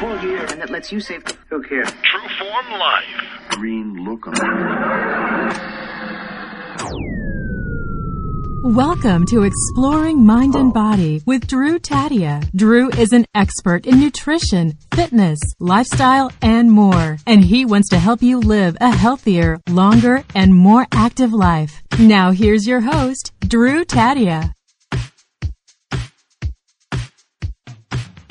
full gear and that lets you save. Who cares? True Form Life. Green lookum. Welcome to Exploring Mind and oh. Body with Drew Tadia. Drew is an expert in nutrition, fitness, lifestyle, and more. And he wants to help you live a healthier, longer, and more active life. Now here's your host, Drew Tadia.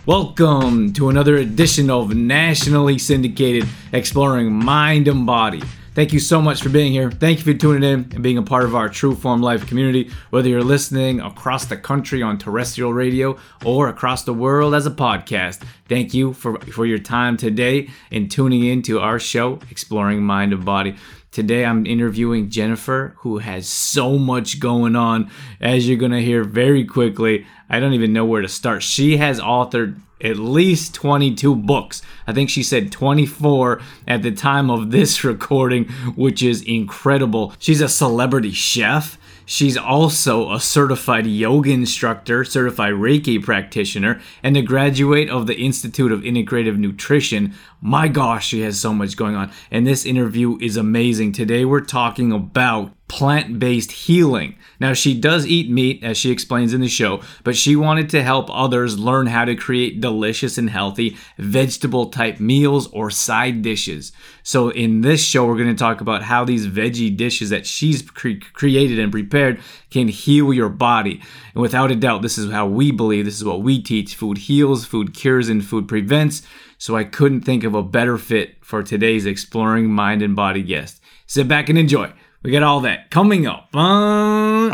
Welcome to another edition of nationally syndicated Exploring Mind and Body. Thank you so much for being here. Thank you for tuning in and being a part of our True Form Life community, whether you're listening across the country on terrestrial radio or across the world as a podcast. Thank you for, for your time today in tuning in to our show, Exploring Mind and Body. Today I'm interviewing Jennifer, who has so much going on, as you're going to hear very quickly. I don't even know where to start. She has authored at least 22 books. I think she said 24 at the time of this recording, which is incredible. She's a celebrity chef. She's also a certified yoga instructor, certified Reiki practitioner, and a graduate of the Institute of Integrative Nutrition. My gosh, she has so much going on. And this interview is amazing. Today we're talking about plant based healing. Now, she does eat meat, as she explains in the show, but she wanted to help others learn how to create delicious and healthy vegetable type meals or side dishes. So, in this show, we're going to talk about how these veggie dishes that she's cre- created and prepared can heal your body. And without a doubt, this is how we believe, this is what we teach food heals, food cures, and food prevents. So, I couldn't think of a better fit for today's Exploring Mind and Body guest. Sit back and enjoy. We got all that coming up. Uh...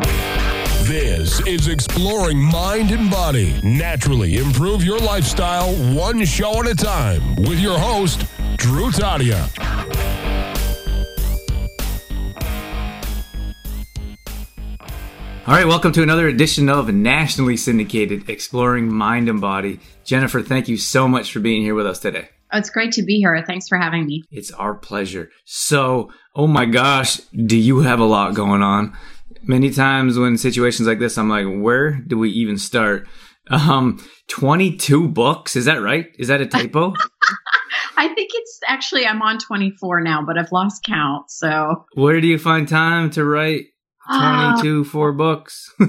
This is Exploring Mind and Body. Naturally improve your lifestyle one show at a time with your host, Drew Tadia. All right, welcome to another edition of nationally syndicated Exploring Mind and Body. Jennifer, thank you so much for being here with us today. Oh, it's great to be here. Thanks for having me. It's our pleasure. So, oh my gosh, do you have a lot going on? Many times when situations like this, I'm like, where do we even start? Um, 22 books. Is that right? Is that a typo? I think it's actually, I'm on 24 now, but I've lost count. So, where do you find time to write 22 uh, four books? uh,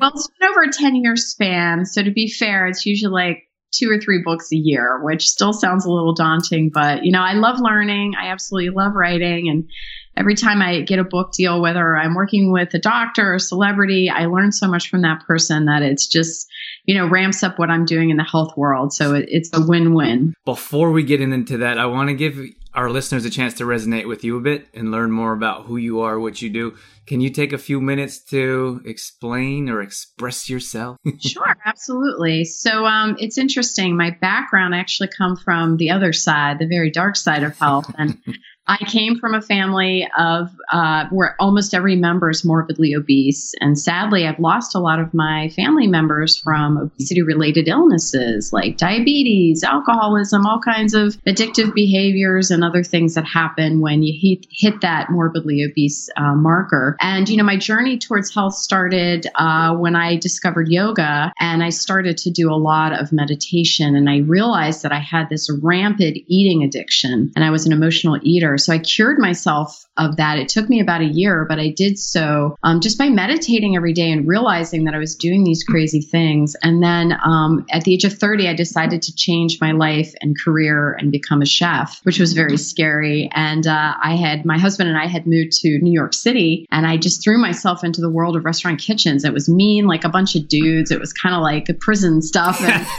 well, it's been over a 10 year span. So, to be fair, it's usually like two or three books a year, which still sounds a little daunting, but you know, I love learning. I absolutely love writing. And every time I get a book deal, whether I'm working with a doctor or a celebrity, I learn so much from that person that it's just, you know, ramps up what I'm doing in the health world. So it, it's a win win. Before we get into that, I want to give our listeners a chance to resonate with you a bit and learn more about who you are, what you do. Can you take a few minutes to explain or express yourself? sure, absolutely. So um, it's interesting. My background actually come from the other side, the very dark side of health, and I came from a family of uh, where almost every member is morbidly obese. And sadly, I've lost a lot of my family members from obesity related illnesses like diabetes, alcoholism, all kinds of addictive behaviors and other things that happen when you hit, hit that morbidly obese uh, marker. And, you know, my journey towards health started uh, when I discovered yoga and I started to do a lot of meditation. And I realized that I had this rampant eating addiction and I was an emotional eater. So I cured myself of that. It took me about a year, but I did so um, just by meditating every day and realizing that I was doing these crazy things. And then um, at the age of 30, I decided to change my life and career and become a chef, which was very scary. And uh, I had my husband and I had moved to New York City, and I just threw myself into the world of restaurant kitchens. It was mean, like a bunch of dudes. It was kind of like prison stuff. And,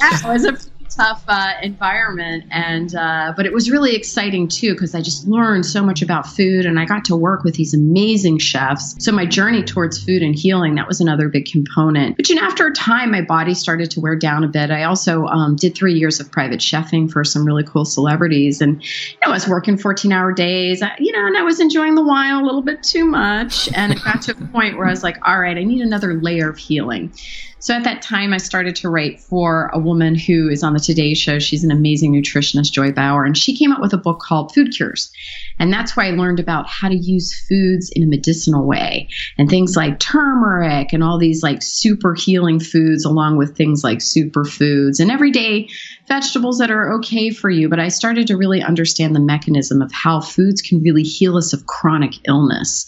yeah, it was a tough uh, environment, and uh, but it was really exciting too because I just learned so much about food, and I got to work with these amazing chefs. So my journey towards food and healing that was another big component. But you know, after a time, my body started to wear down a bit. I also um, did three years of private chefing for some really cool celebrities, and you know, I was working 14-hour days, you know, and I was enjoying the wine a little bit too much, and it got to a point where I was like, all right, I need another layer of healing. So at that time, I started to write for a woman who is on the Today Show. She's an amazing nutritionist, Joy Bauer, and she came up with a book called Food Cures. And that's where I learned about how to use foods in a medicinal way and things like turmeric and all these like super healing foods, along with things like superfoods and everyday vegetables that are okay for you. But I started to really understand the mechanism of how foods can really heal us of chronic illness.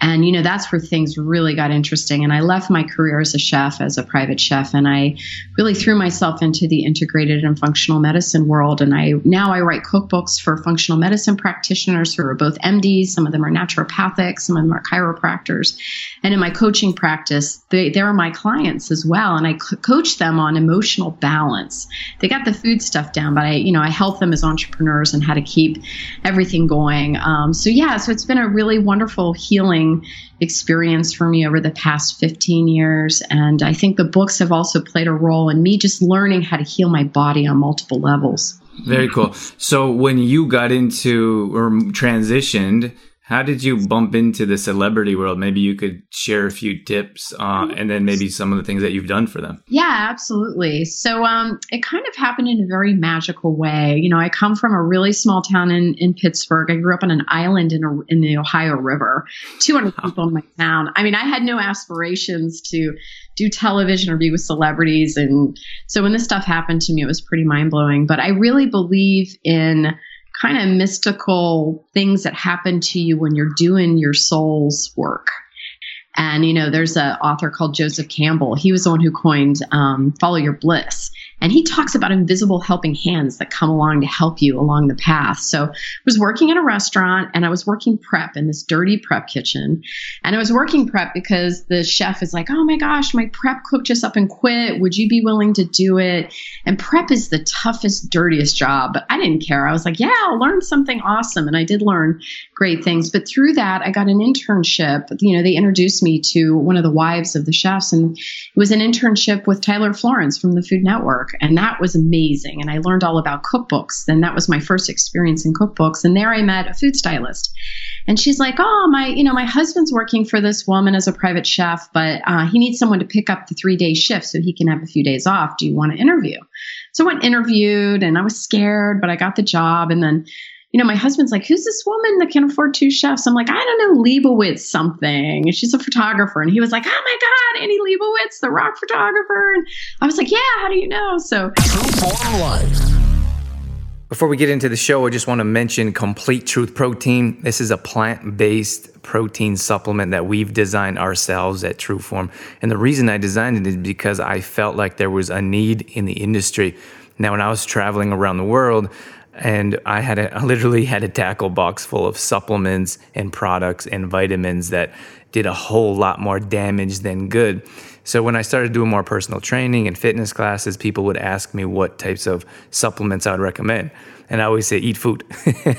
And, you know, that's where things really got interesting. And I left my career as a chef, as a private chef, and I really threw myself into the integrated and functional medicine world. And I now I write cookbooks for functional medicine practitioners who are both MDs, some of them are naturopathic, some of them are chiropractors. And in my coaching practice, they, they're my clients as well. And I co- coach them on emotional balance. They got the food stuff down, but I, you know, I help them as entrepreneurs and how to keep everything going. Um, so yeah, so it's been a really wonderful healing experience for me over the past 15 years. And I think the books have also played a role in me just learning how to heal my body on multiple levels. Very cool. So when you got into or transitioned how did you bump into the celebrity world? Maybe you could share a few tips uh, and then maybe some of the things that you've done for them. Yeah, absolutely. So um, it kind of happened in a very magical way. You know, I come from a really small town in, in Pittsburgh. I grew up on an island in, a, in the Ohio River, 200 people in my town. I mean, I had no aspirations to do television or be with celebrities. And so when this stuff happened to me, it was pretty mind blowing. But I really believe in kind of mystical things that happen to you when you're doing your soul's work. And, you know, there's an author called Joseph Campbell. He was the one who coined um, Follow Your Bliss. And he talks about invisible helping hands that come along to help you along the path. So I was working in a restaurant and I was working prep in this dirty prep kitchen. And I was working prep because the chef is like, oh my gosh, my prep cook just up and quit. Would you be willing to do it? And prep is the toughest, dirtiest job. But I didn't care. I was like, yeah, I'll learn something awesome. And I did learn great things. But through that, I got an internship. You know, they introduced me to one of the wives of the chefs, and it was an internship with Tyler Florence from the Food Network. And that was amazing. And I learned all about cookbooks. And that was my first experience in cookbooks. And there I met a food stylist. And she's like, Oh, my, you know, my husband's working for this woman as a private chef, but uh, he needs someone to pick up the three day shift so he can have a few days off. Do you want to interview? So I went interviewed and I was scared, but I got the job. And then you know, my husband's like, who's this woman that can afford two chefs? I'm like, I don't know, Leibowitz something. She's a photographer. And he was like, oh my God, Annie Leibovitz, the rock photographer. And I was like, yeah, how do you know? So. Before we get into the show, I just want to mention Complete Truth Protein. This is a plant based protein supplement that we've designed ourselves at Trueform. And the reason I designed it is because I felt like there was a need in the industry. Now, when I was traveling around the world, and I had a, I literally had a tackle box full of supplements and products and vitamins that did a whole lot more damage than good. So when I started doing more personal training and fitness classes, people would ask me what types of supplements I would recommend. And I always say, eat food.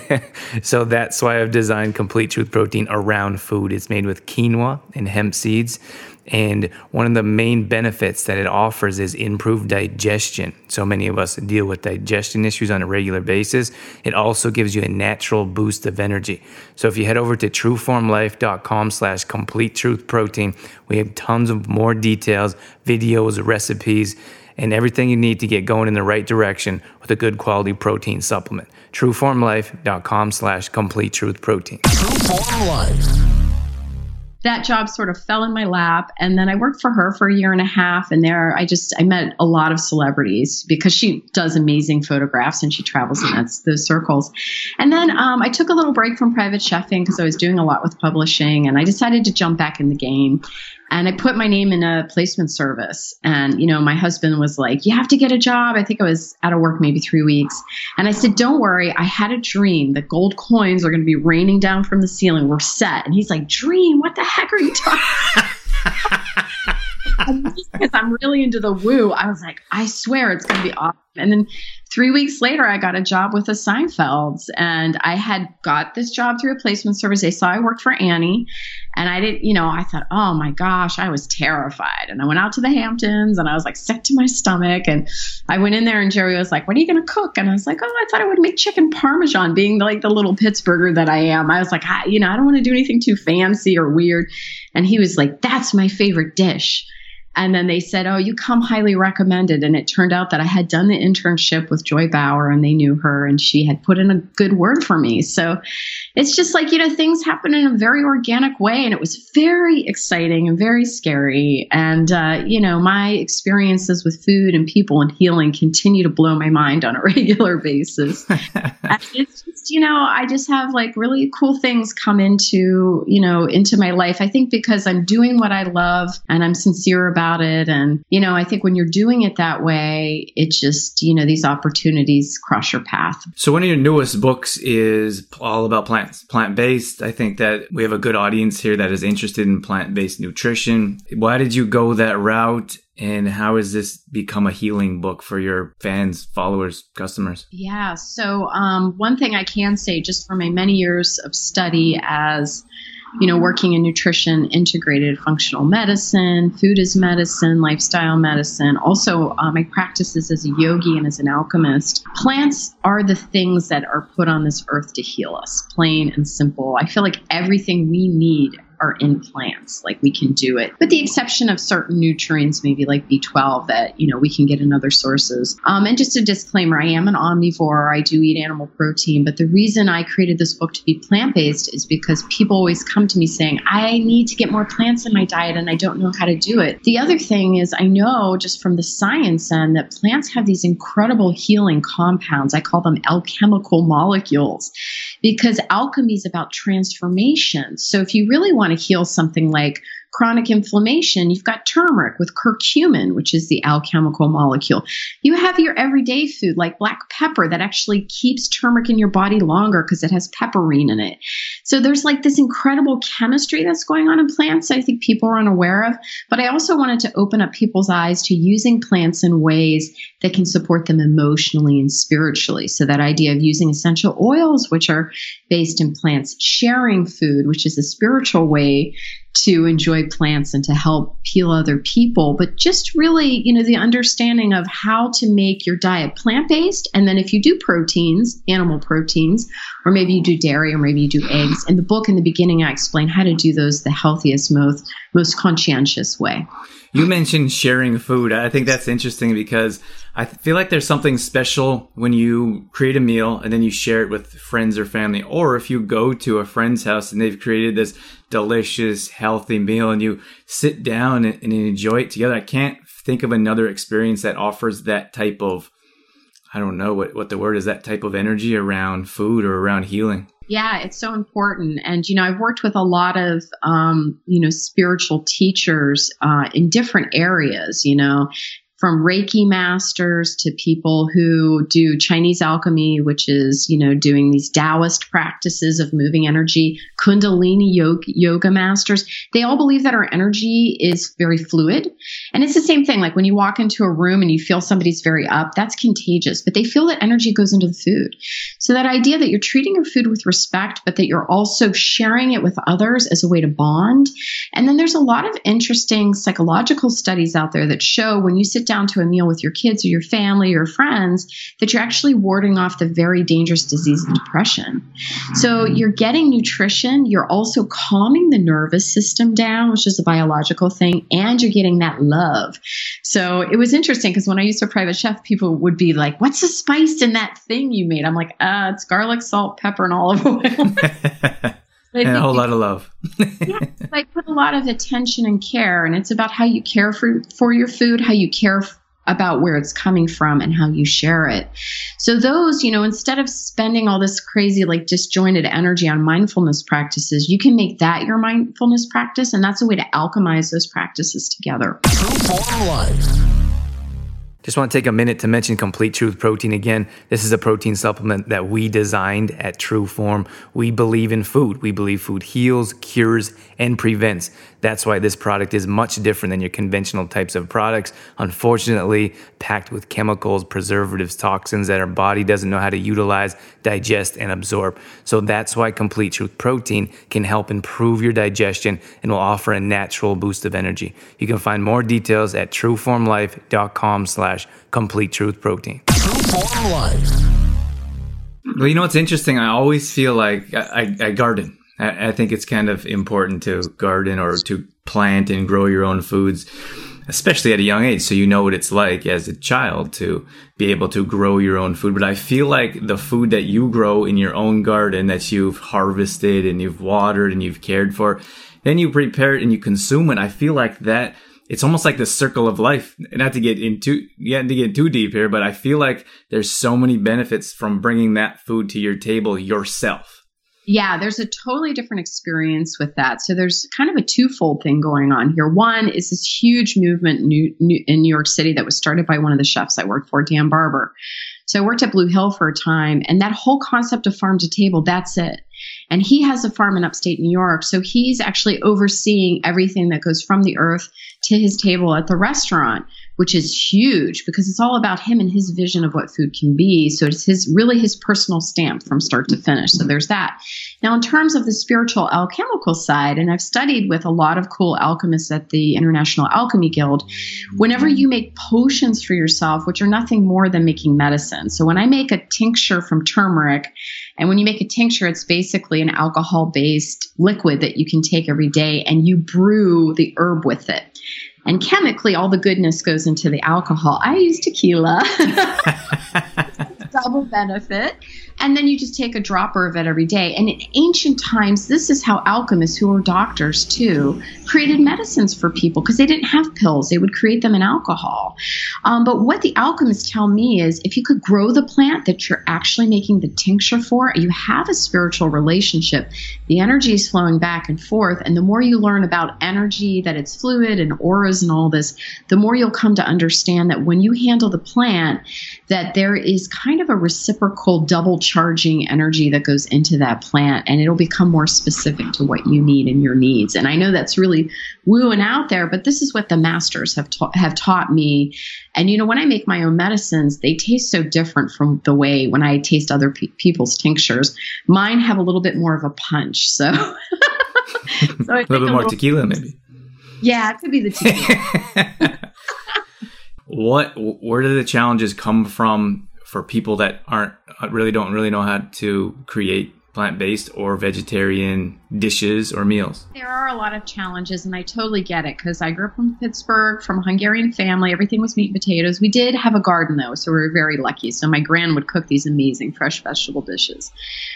so that's why I've designed Complete Truth Protein around food. It's made with quinoa and hemp seeds. And one of the main benefits that it offers is improved digestion. So many of us deal with digestion issues on a regular basis. It also gives you a natural boost of energy. So if you head over to trueformlife.com slash complete truth protein, we have tons of more details, videos, recipes, and everything you need to get going in the right direction with a good quality protein supplement. Trueformlife.com slash complete truth protein. Trueform Life that job sort of fell in my lap. And then i worked for her for a year and a half. And there i just i met a lot of celebrities because she does amazing photographs and she travels in those circles. And then um, i took a little break from private chefing because i was doing a lot with publishing and i decided to jump back in the game and I put my name in a placement service. And, you know, my husband was like, You have to get a job. I think I was out of work maybe three weeks. And I said, Don't worry. I had a dream that gold coins are going to be raining down from the ceiling. We're set. And he's like, Dream? What the heck are you talking because I'm really into the woo, I was like, I swear it's going to be awesome. And then three weeks later, I got a job with the Seinfelds, and I had got this job through a placement service. They saw I worked for Annie, and I didn't, you know, I thought, oh my gosh, I was terrified. And I went out to the Hamptons, and I was like sick to my stomach. And I went in there, and Jerry was like, "What are you going to cook?" And I was like, "Oh, I thought I would make chicken parmesan." Being like the little Pittsburgher that I am, I was like, I, you know, I don't want to do anything too fancy or weird. And he was like, "That's my favorite dish." And then they said, Oh, you come highly recommended. And it turned out that I had done the internship with Joy Bauer and they knew her and she had put in a good word for me. So it's just like, you know, things happen in a very organic way. And it was very exciting and very scary. And, uh, you know, my experiences with food and people and healing continue to blow my mind on a regular basis. it's just, you know, I just have like really cool things come into, you know, into my life. I think because I'm doing what I love and I'm sincere about it. And, you know, I think when you're doing it that way, it just, you know, these opportunities cross your path. So one of your newest books is all about plants, plant based. I think that we have a good audience here that is interested in plant based nutrition. Why did you go that route? And how has this become a healing book for your fans, followers, customers? Yeah. So, um, one thing I can say just from my many years of study as you know, working in nutrition, integrated functional medicine, food as medicine, lifestyle medicine. Also, uh, my practices as a yogi and as an alchemist. Plants are the things that are put on this earth to heal us, plain and simple. I feel like everything we need are in plants. Like we can do it, with the exception of certain nutrients, maybe like B12 that you know we can get in other sources. Um, and just a disclaimer: I am an omnivore. I do eat animal protein, but the reason I created this book to be plant based is because people always come to me saying, "I need to get more plants in my diet, and I don't know how to do it." The other thing is, I know just from the science end that plants have these incredible healing compounds. I call them alchemical molecules because alchemy is about transformation. So if you really want to heal something like chronic inflammation, you've got turmeric with curcumin, which is the alchemical molecule. You have your everyday food like black pepper that actually keeps turmeric in your body longer because it has pepperine in it. So there's like this incredible chemistry that's going on in plants I think people are unaware of. But I also wanted to open up people's eyes to using plants in ways that can support them emotionally and spiritually. So that idea of using essential oils, which are based in plants, sharing food, which is a spiritual way to enjoy plants and to help heal other people, but just really, you know, the understanding of how to make your diet plant based. And then if you do proteins, animal proteins, or maybe you do dairy, or maybe you do eggs. In the book, in the beginning, I explain how to do those the healthiest, most most conscientious way. You mentioned sharing food. I think that's interesting because I feel like there's something special when you create a meal and then you share it with friends or family, or if you go to a friend's house and they've created this delicious, healthy meal and you sit down and, enjoy it together. I can't think of another experience that offers that type of I don't know what, what the word is, that type of energy around food or around healing. Yeah, it's so important. And, you know, I've worked with a lot of, um, you know, spiritual teachers uh, in different areas, you know, from Reiki masters to people who do Chinese alchemy, which is, you know, doing these Taoist practices of moving energy, Kundalini yoga, yoga masters. They all believe that our energy is very fluid. And it's the same thing. Like when you walk into a room and you feel somebody's very up, that's contagious, but they feel that energy goes into the food. So that idea that you're treating your food with respect, but that you're also sharing it with others as a way to bond. And then there's a lot of interesting psychological studies out there that show when you sit down down to a meal with your kids or your family or friends that you're actually warding off the very dangerous disease of depression. So you're getting nutrition, you're also calming the nervous system down, which is a biological thing, and you're getting that love. So it was interesting because when I used to private chef, people would be like, What's the spice in that thing you made? I'm like, uh, it's garlic, salt, pepper, and olive oil. and a whole lot of love. yeah, I put a lot of attention and care, and it's about how you care for for your food, how you care f- about where it's coming from, and how you share it. So those, you know, instead of spending all this crazy like disjointed energy on mindfulness practices, you can make that your mindfulness practice, and that's a way to alchemize those practices together. True form life. Just want to take a minute to mention Complete Truth Protein again. This is a protein supplement that we designed at True Form. We believe in food. We believe food heals, cures, and prevents. That's why this product is much different than your conventional types of products. Unfortunately, packed with chemicals, preservatives, toxins that our body doesn't know how to utilize, digest, and absorb. So that's why Complete Truth Protein can help improve your digestion and will offer a natural boost of energy. You can find more details at trueformlife.com slash complete truth protein. True form life. Well, you know what's interesting? I always feel like I, I, I garden. I, think it's kind of important to garden or to plant and grow your own foods. especially at a young age. So you know what it's like as a child to be able to grow your own food. But I feel like the food that you grow in your own garden that you've harvested and you've watered and you've cared for, then you prepare it and you consume it. I feel like that it's almost like the circle of life. Not to get into getting to get too deep here, but I feel like there's so many benefits from bringing that food to your table yourself. Yeah, there's a totally different experience with that. So there's kind of a twofold thing going on here. One is this huge movement in New, in New York City that was started by one of the chefs I worked for, Dan Barber. So I worked at Blue Hill for a time, and that whole concept of farm to table, that's it. And he has a farm in upstate New York. So he's actually overseeing everything that goes from the earth to his table at the restaurant, which is huge because it's all about him and his vision of what food can be. So it's his really his personal stamp from start to finish. So there's that. Now, in terms of the spiritual alchemical side, and I've studied with a lot of cool alchemists at the International Alchemy Guild, whenever you make potions for yourself, which are nothing more than making medicine. So when I make a tincture from turmeric, and when you make a tincture, it's basically an alcohol based liquid that you can take every day and you brew the herb with it. And chemically, all the goodness goes into the alcohol. I use tequila. Double benefit and then you just take a dropper of it every day. And in ancient times, this is how alchemists, who were doctors too, created medicines for people because they didn't have pills. They would create them in alcohol. Um, but what the alchemists tell me is if you could grow the plant that you're actually making the tincture for, you have a spiritual relationship. The energy is flowing back and forth. And the more you learn about energy, that it's fluid and auras and all this, the more you'll come to understand that when you handle the plant, that there is kind of a reciprocal double charging energy that goes into that plant and it'll become more specific to what you need and your needs. And I know that's really woo and out there, but this is what the masters have ta- have taught me. And you know, when I make my own medicines, they taste so different from the way when I taste other pe- people's tinctures. Mine have a little bit more of a punch. So, so a little bit more little, tequila, maybe. Yeah, it could be the tequila. what where do the challenges come from for people that aren't uh, really don't really know how to create plant-based or vegetarian dishes or meals? There are a lot of challenges, and I totally get it because I grew up in Pittsburgh from a Hungarian family. Everything was meat and potatoes. We did have a garden though, so we were very lucky. So my gran would cook these amazing fresh vegetable dishes.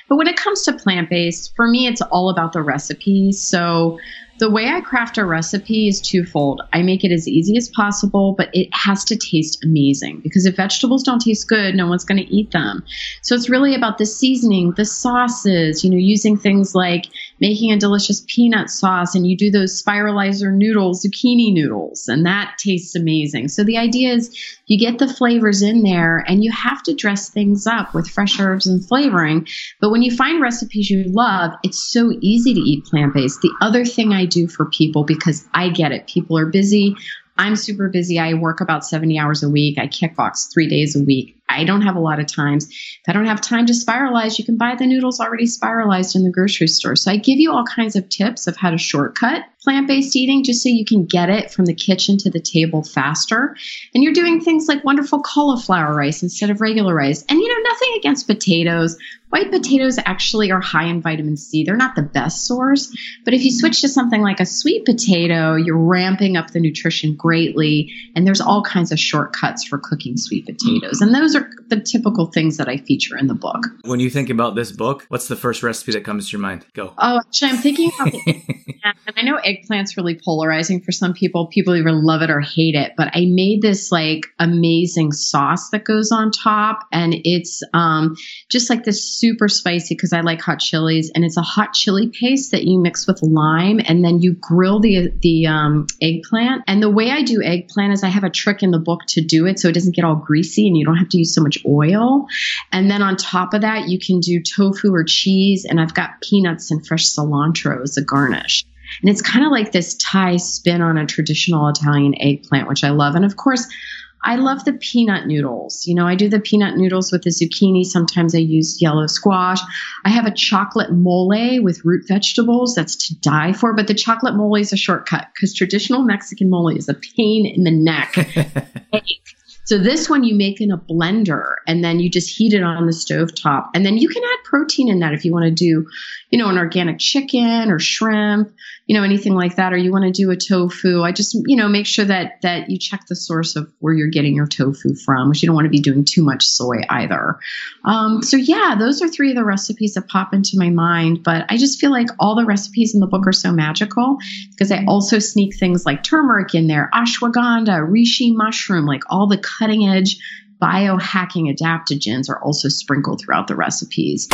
But when it comes to plant-based, for me, it's all about the recipes. So the way I craft a recipe is twofold. I make it as easy as possible, but it has to taste amazing because if vegetables don't taste good, no one's going to eat them. So it's really about the seasoning, the sauces, you know, using things like making a delicious peanut sauce and you do those spiralizer noodles, zucchini noodles, and that tastes amazing. So the idea is you get the flavors in there and you have to dress things up with fresh herbs and flavoring. But when you find recipes you love, it's so easy to eat plant based. The other thing I do for people because I get it. People are busy. I'm super busy. I work about 70 hours a week. I kickbox three days a week. I don't have a lot of times. If I don't have time to spiralize, you can buy the noodles already spiralized in the grocery store. So I give you all kinds of tips of how to shortcut plant based eating just so you can get it from the kitchen to the table faster. And you're doing things like wonderful cauliflower rice instead of regular rice. And you know, nothing against potatoes. White potatoes actually are high in vitamin C. They're not the best source, but if you switch to something like a sweet potato, you're ramping up the nutrition greatly. And there's all kinds of shortcuts for cooking sweet potatoes. And those are the typical things that I feature in the book. When you think about this book, what's the first recipe that comes to your mind? Go. Oh, actually, I'm thinking about and I know eggplant's really polarizing for some people. People either love it or hate it, but I made this like amazing sauce that goes on top, and it's um, just like this super spicy because I like hot chilies, and it's a hot chili paste that you mix with lime, and then you grill the the um, eggplant. And the way I do eggplant is I have a trick in the book to do it so it doesn't get all greasy, and you don't have to use so much oil. And then on top of that, you can do tofu or cheese, and I've got peanuts and fresh cilantro as a garnish. And it's kind of like this Thai spin on a traditional Italian eggplant, which I love. And of course, I love the peanut noodles. You know, I do the peanut noodles with the zucchini. Sometimes I use yellow squash. I have a chocolate mole with root vegetables that's to die for, but the chocolate mole is a shortcut because traditional Mexican mole is a pain in the neck. So this one you make in a blender and then you just heat it on the stove top. And then you can add protein in that if you want to do, you know, an organic chicken or shrimp. You know, anything like that, or you want to do a tofu, I just, you know, make sure that that you check the source of where you're getting your tofu from, which you don't want to be doing too much soy either. Um, so yeah, those are three of the recipes that pop into my mind. But I just feel like all the recipes in the book are so magical because I also sneak things like turmeric in there, ashwagandha, reishi mushroom, like all the cutting edge biohacking adaptogens are also sprinkled throughout the recipes.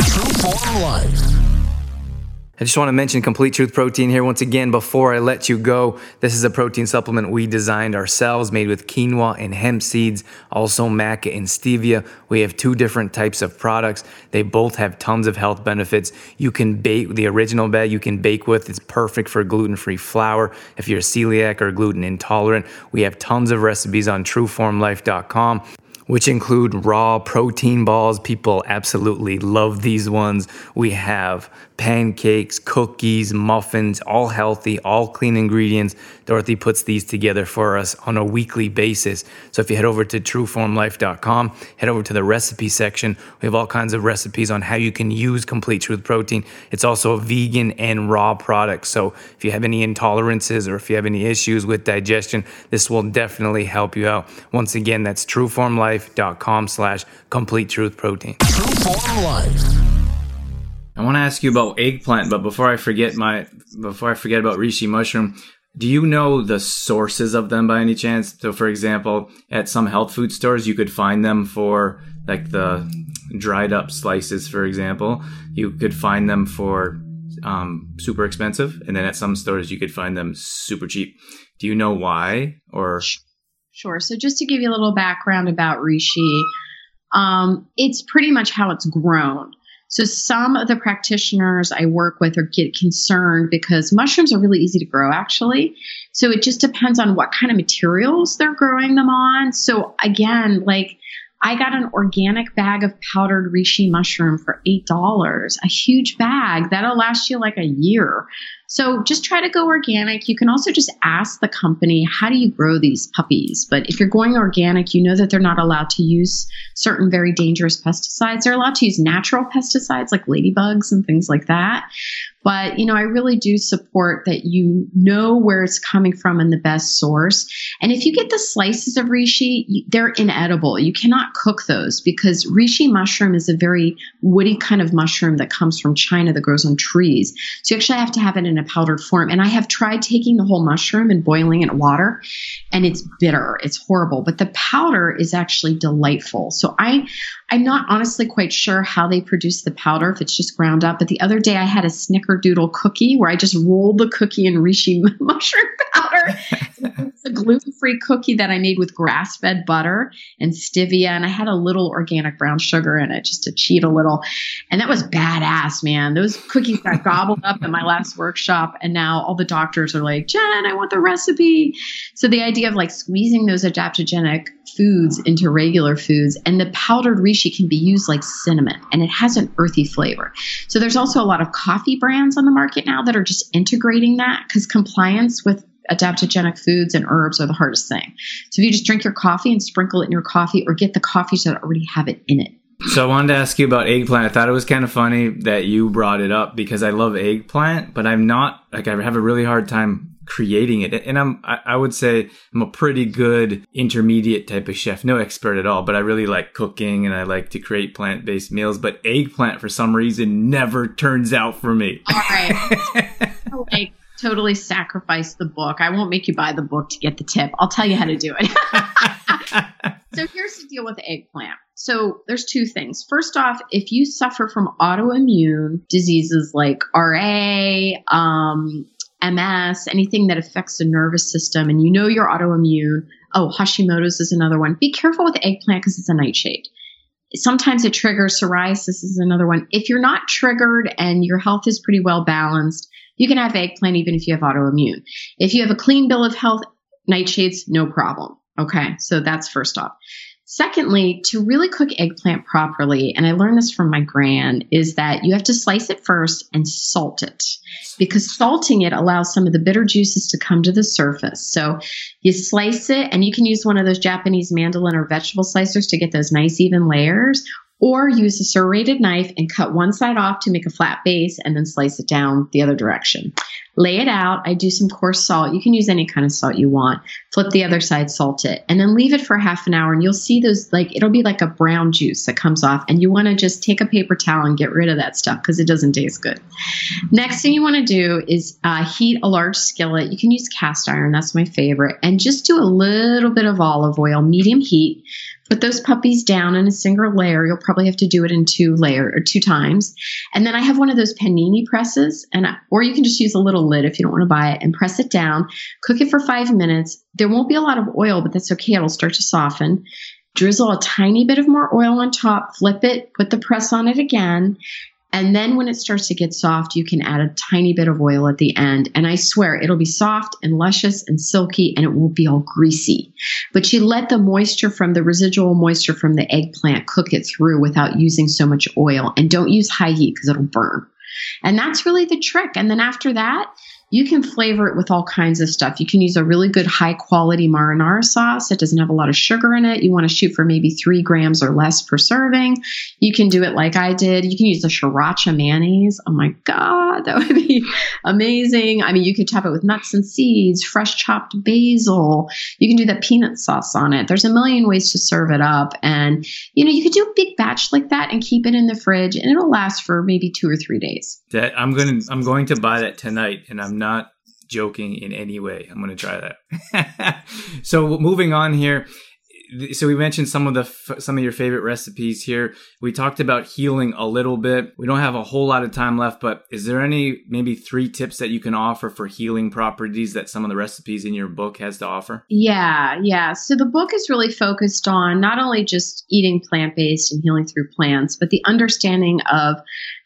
I just want to mention Complete Truth Protein here once again before I let you go. This is a protein supplement we designed ourselves, made with quinoa and hemp seeds, also maca and stevia. We have two different types of products. They both have tons of health benefits. You can bake the original bag you can bake with. It's perfect for gluten-free flour. If you're celiac or gluten intolerant, we have tons of recipes on trueformlife.com which include raw protein balls. People absolutely love these ones. We have pancakes, cookies, muffins, all healthy, all clean ingredients. Dorothy puts these together for us on a weekly basis. So if you head over to trueformlife.com, head over to the recipe section. We have all kinds of recipes on how you can use Complete Truth Protein. It's also a vegan and raw product. So if you have any intolerances or if you have any issues with digestion, this will definitely help you out. Once again, that's trueformlife.com slash complete truth protein. True Form Life. I want to ask you about eggplant, but before I forget my before I forget about reishi mushroom, do you know the sources of them by any chance? So, for example, at some health food stores, you could find them for like the dried up slices, for example. You could find them for um, super expensive, and then at some stores, you could find them super cheap. Do you know why? Or Sure. So just to give you a little background about reishi, um, it's pretty much how it's grown. So some of the practitioners I work with are get concerned because mushrooms are really easy to grow actually. So it just depends on what kind of materials they're growing them on. So again, like I got an organic bag of powdered reishi mushroom for $8, a huge bag that'll last you like a year. So just try to go organic. You can also just ask the company, how do you grow these puppies? But if you're going organic, you know that they're not allowed to use certain very dangerous pesticides. They're allowed to use natural pesticides like ladybugs and things like that. But, you know, I really do support that you know where it's coming from and the best source. And if you get the slices of reishi, they're inedible. You cannot cook those because reishi mushroom is a very woody kind of mushroom that comes from China that grows on trees. So you actually have to have it in a powdered form. And I have tried taking the whole mushroom and boiling it in water, and it's bitter. It's horrible. But the powder is actually delightful. So I, I'm not honestly quite sure how they produce the powder, if it's just ground up. But the other day I had a snickerdoodle cookie where I just rolled the cookie in reishi mushroom powder. it's a gluten free cookie that I made with grass fed butter and stevia. And I had a little organic brown sugar in it just to cheat a little. And that was badass, man. Those cookies got gobbled up in my last workshop. And now all the doctors are like, Jen, I want the recipe. So the idea of like squeezing those adaptogenic foods into regular foods and the powdered reishi can be used like cinnamon and it has an earthy flavor. So there's also a lot of coffee brands on the market now that are just integrating that because compliance with adaptogenic foods and herbs are the hardest thing. So if you just drink your coffee and sprinkle it in your coffee or get the coffees that already have it in it. So I wanted to ask you about eggplant. I thought it was kind of funny that you brought it up because I love eggplant, but I'm not like I have a really hard time creating it. And I'm I would say I'm a pretty good intermediate type of chef, no expert at all, but I really like cooking and I like to create plant-based meals, but eggplant for some reason never turns out for me. All right. like totally sacrifice the book. I won't make you buy the book to get the tip. I'll tell you how to do it. so here's the deal with eggplant. So there's two things. First off, if you suffer from autoimmune diseases like RA, um, MS, anything that affects the nervous system, and you know you're autoimmune. Oh, Hashimoto's is another one. Be careful with eggplant because it's a nightshade. Sometimes it triggers psoriasis is another one. If you're not triggered and your health is pretty well balanced, you can have eggplant even if you have autoimmune. If you have a clean bill of health, nightshades, no problem. Okay, so that's first off. Secondly, to really cook eggplant properly, and I learned this from my gran, is that you have to slice it first and salt it because salting it allows some of the bitter juices to come to the surface. So you slice it, and you can use one of those Japanese mandolin or vegetable slicers to get those nice even layers, or use a serrated knife and cut one side off to make a flat base and then slice it down the other direction. Lay it out. I do some coarse salt. You can use any kind of salt you want. Flip the other side, salt it, and then leave it for half an hour. And you'll see those, like, it'll be like a brown juice that comes off. And you want to just take a paper towel and get rid of that stuff because it doesn't taste good. Next thing you want to do is uh, heat a large skillet. You can use cast iron, that's my favorite. And just do a little bit of olive oil, medium heat. Put those puppies down in a single layer. You'll probably have to do it in two layer or two times. And then I have one of those panini presses, and or you can just use a little lid if you don't want to buy it and press it down. Cook it for five minutes. There won't be a lot of oil, but that's okay. It'll start to soften. Drizzle a tiny bit of more oil on top, flip it, put the press on it again, and then when it starts to get soft, you can add a tiny bit of oil at the end. And I swear it'll be soft and luscious and silky and it won't be all greasy. But you let the moisture from the residual moisture from the eggplant cook it through without using so much oil. And don't use high heat because it'll burn. And that's really the trick. And then after that, you can flavor it with all kinds of stuff. You can use a really good high quality marinara sauce. It doesn't have a lot of sugar in it. You want to shoot for maybe three grams or less per serving. You can do it like I did. You can use the sriracha mayonnaise. Oh my God, that would be amazing. I mean, you could top it with nuts and seeds, fresh chopped basil. You can do that peanut sauce on it. There's a million ways to serve it up. And, you know, you could do a big batch like that and keep it in the fridge and it'll last for maybe two or three days. That I'm going to, I'm going to buy that tonight and I'm not joking in any way. I'm going to try that. so moving on here. So we mentioned some of the some of your favorite recipes here. We talked about healing a little bit. We don't have a whole lot of time left, but is there any maybe three tips that you can offer for healing properties that some of the recipes in your book has to offer? Yeah, yeah. So the book is really focused on not only just eating plant-based and healing through plants, but the understanding of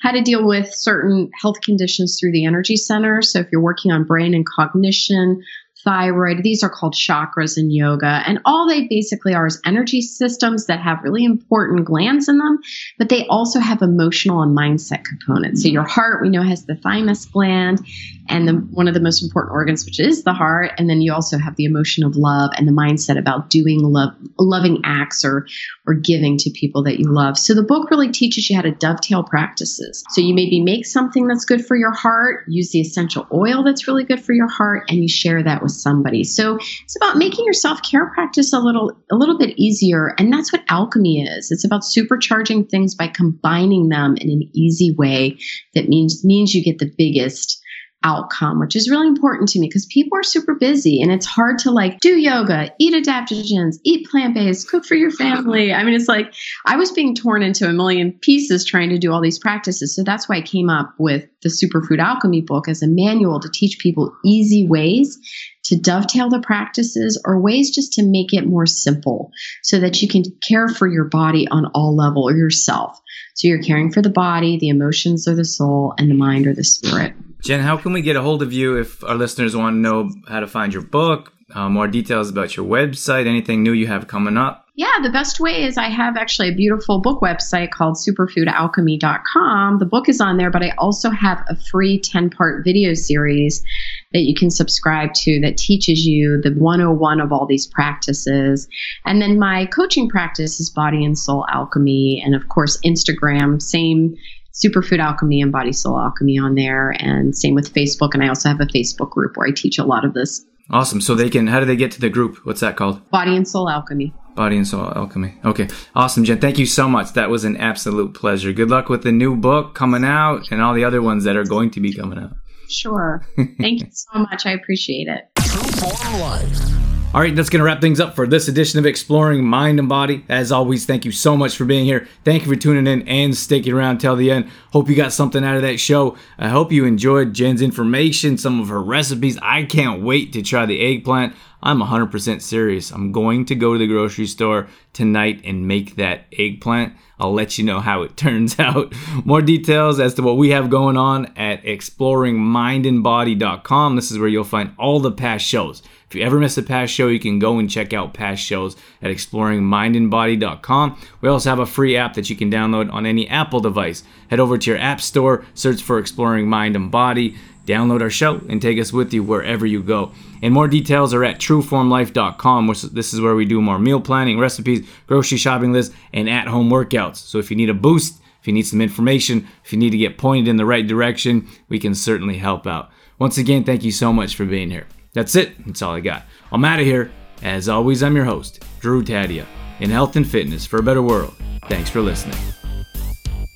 how to deal with certain health conditions through the energy center. So if you're working on brain and cognition, thyroid. These are called chakras in yoga. And all they basically are is energy systems that have really important glands in them, but they also have emotional and mindset components. So your heart, we know, has the thymus gland and the, one of the most important organs, which is the heart. And then you also have the emotion of love and the mindset about doing love, loving acts or, or giving to people that you love. So the book really teaches you how to dovetail practices. So you maybe make something that's good for your heart, use the essential oil that's really good for your heart, and you share that with somebody. So it's about making your self-care practice a little, a little bit easier. And that's what alchemy is. It's about supercharging things by combining them in an easy way that means, means you get the biggest outcome, which is really important to me because people are super busy and it's hard to like do yoga, eat adaptogens, eat plant based, cook for your family. I mean, it's like I was being torn into a million pieces trying to do all these practices. So that's why I came up with the Superfood Alchemy book as a manual to teach people easy ways to dovetail the practices or ways just to make it more simple so that you can care for your body on all level or yourself. So you're caring for the body, the emotions or the soul, and the mind or the spirit. Jen, how can we get a hold of you if our listeners want to know how to find your book, uh, more details about your website, anything new you have coming up? Yeah, the best way is I have actually a beautiful book website called superfoodalchemy.com. The book is on there, but I also have a free 10 part video series that you can subscribe to that teaches you the 101 of all these practices. And then my coaching practice is Body and Soul Alchemy. And of course, Instagram, same Superfood Alchemy and Body Soul Alchemy on there. And same with Facebook. And I also have a Facebook group where I teach a lot of this. Awesome. So they can, how do they get to the group? What's that called? Body and Soul Alchemy. Body and Soul Alchemy. Okay. Awesome, Jen. Thank you so much. That was an absolute pleasure. Good luck with the new book coming out and all the other ones that are going to be coming out. Sure. Thank you so much. I appreciate it. All right, that's going to wrap things up for this edition of Exploring Mind and Body. As always, thank you so much for being here. Thank you for tuning in and sticking around till the end. Hope you got something out of that show. I hope you enjoyed Jen's information, some of her recipes. I can't wait to try the eggplant. I'm 100% serious. I'm going to go to the grocery store tonight and make that eggplant. I'll let you know how it turns out. More details as to what we have going on at exploringmindandbody.com. This is where you'll find all the past shows. If you ever miss a past show, you can go and check out past shows at exploringmindandbody.com. We also have a free app that you can download on any Apple device. Head over to your app store, search for Exploring Mind and Body download our show and take us with you wherever you go. And more details are at trueformlife.com, which this is where we do more meal planning, recipes, grocery shopping lists, and at home workouts. So if you need a boost, if you need some information, if you need to get pointed in the right direction, we can certainly help out. Once again, thank you so much for being here. That's it. That's all I got. I'm out of here. As always, I'm your host, Drew Tadia, in health and fitness for a better world. Thanks for listening.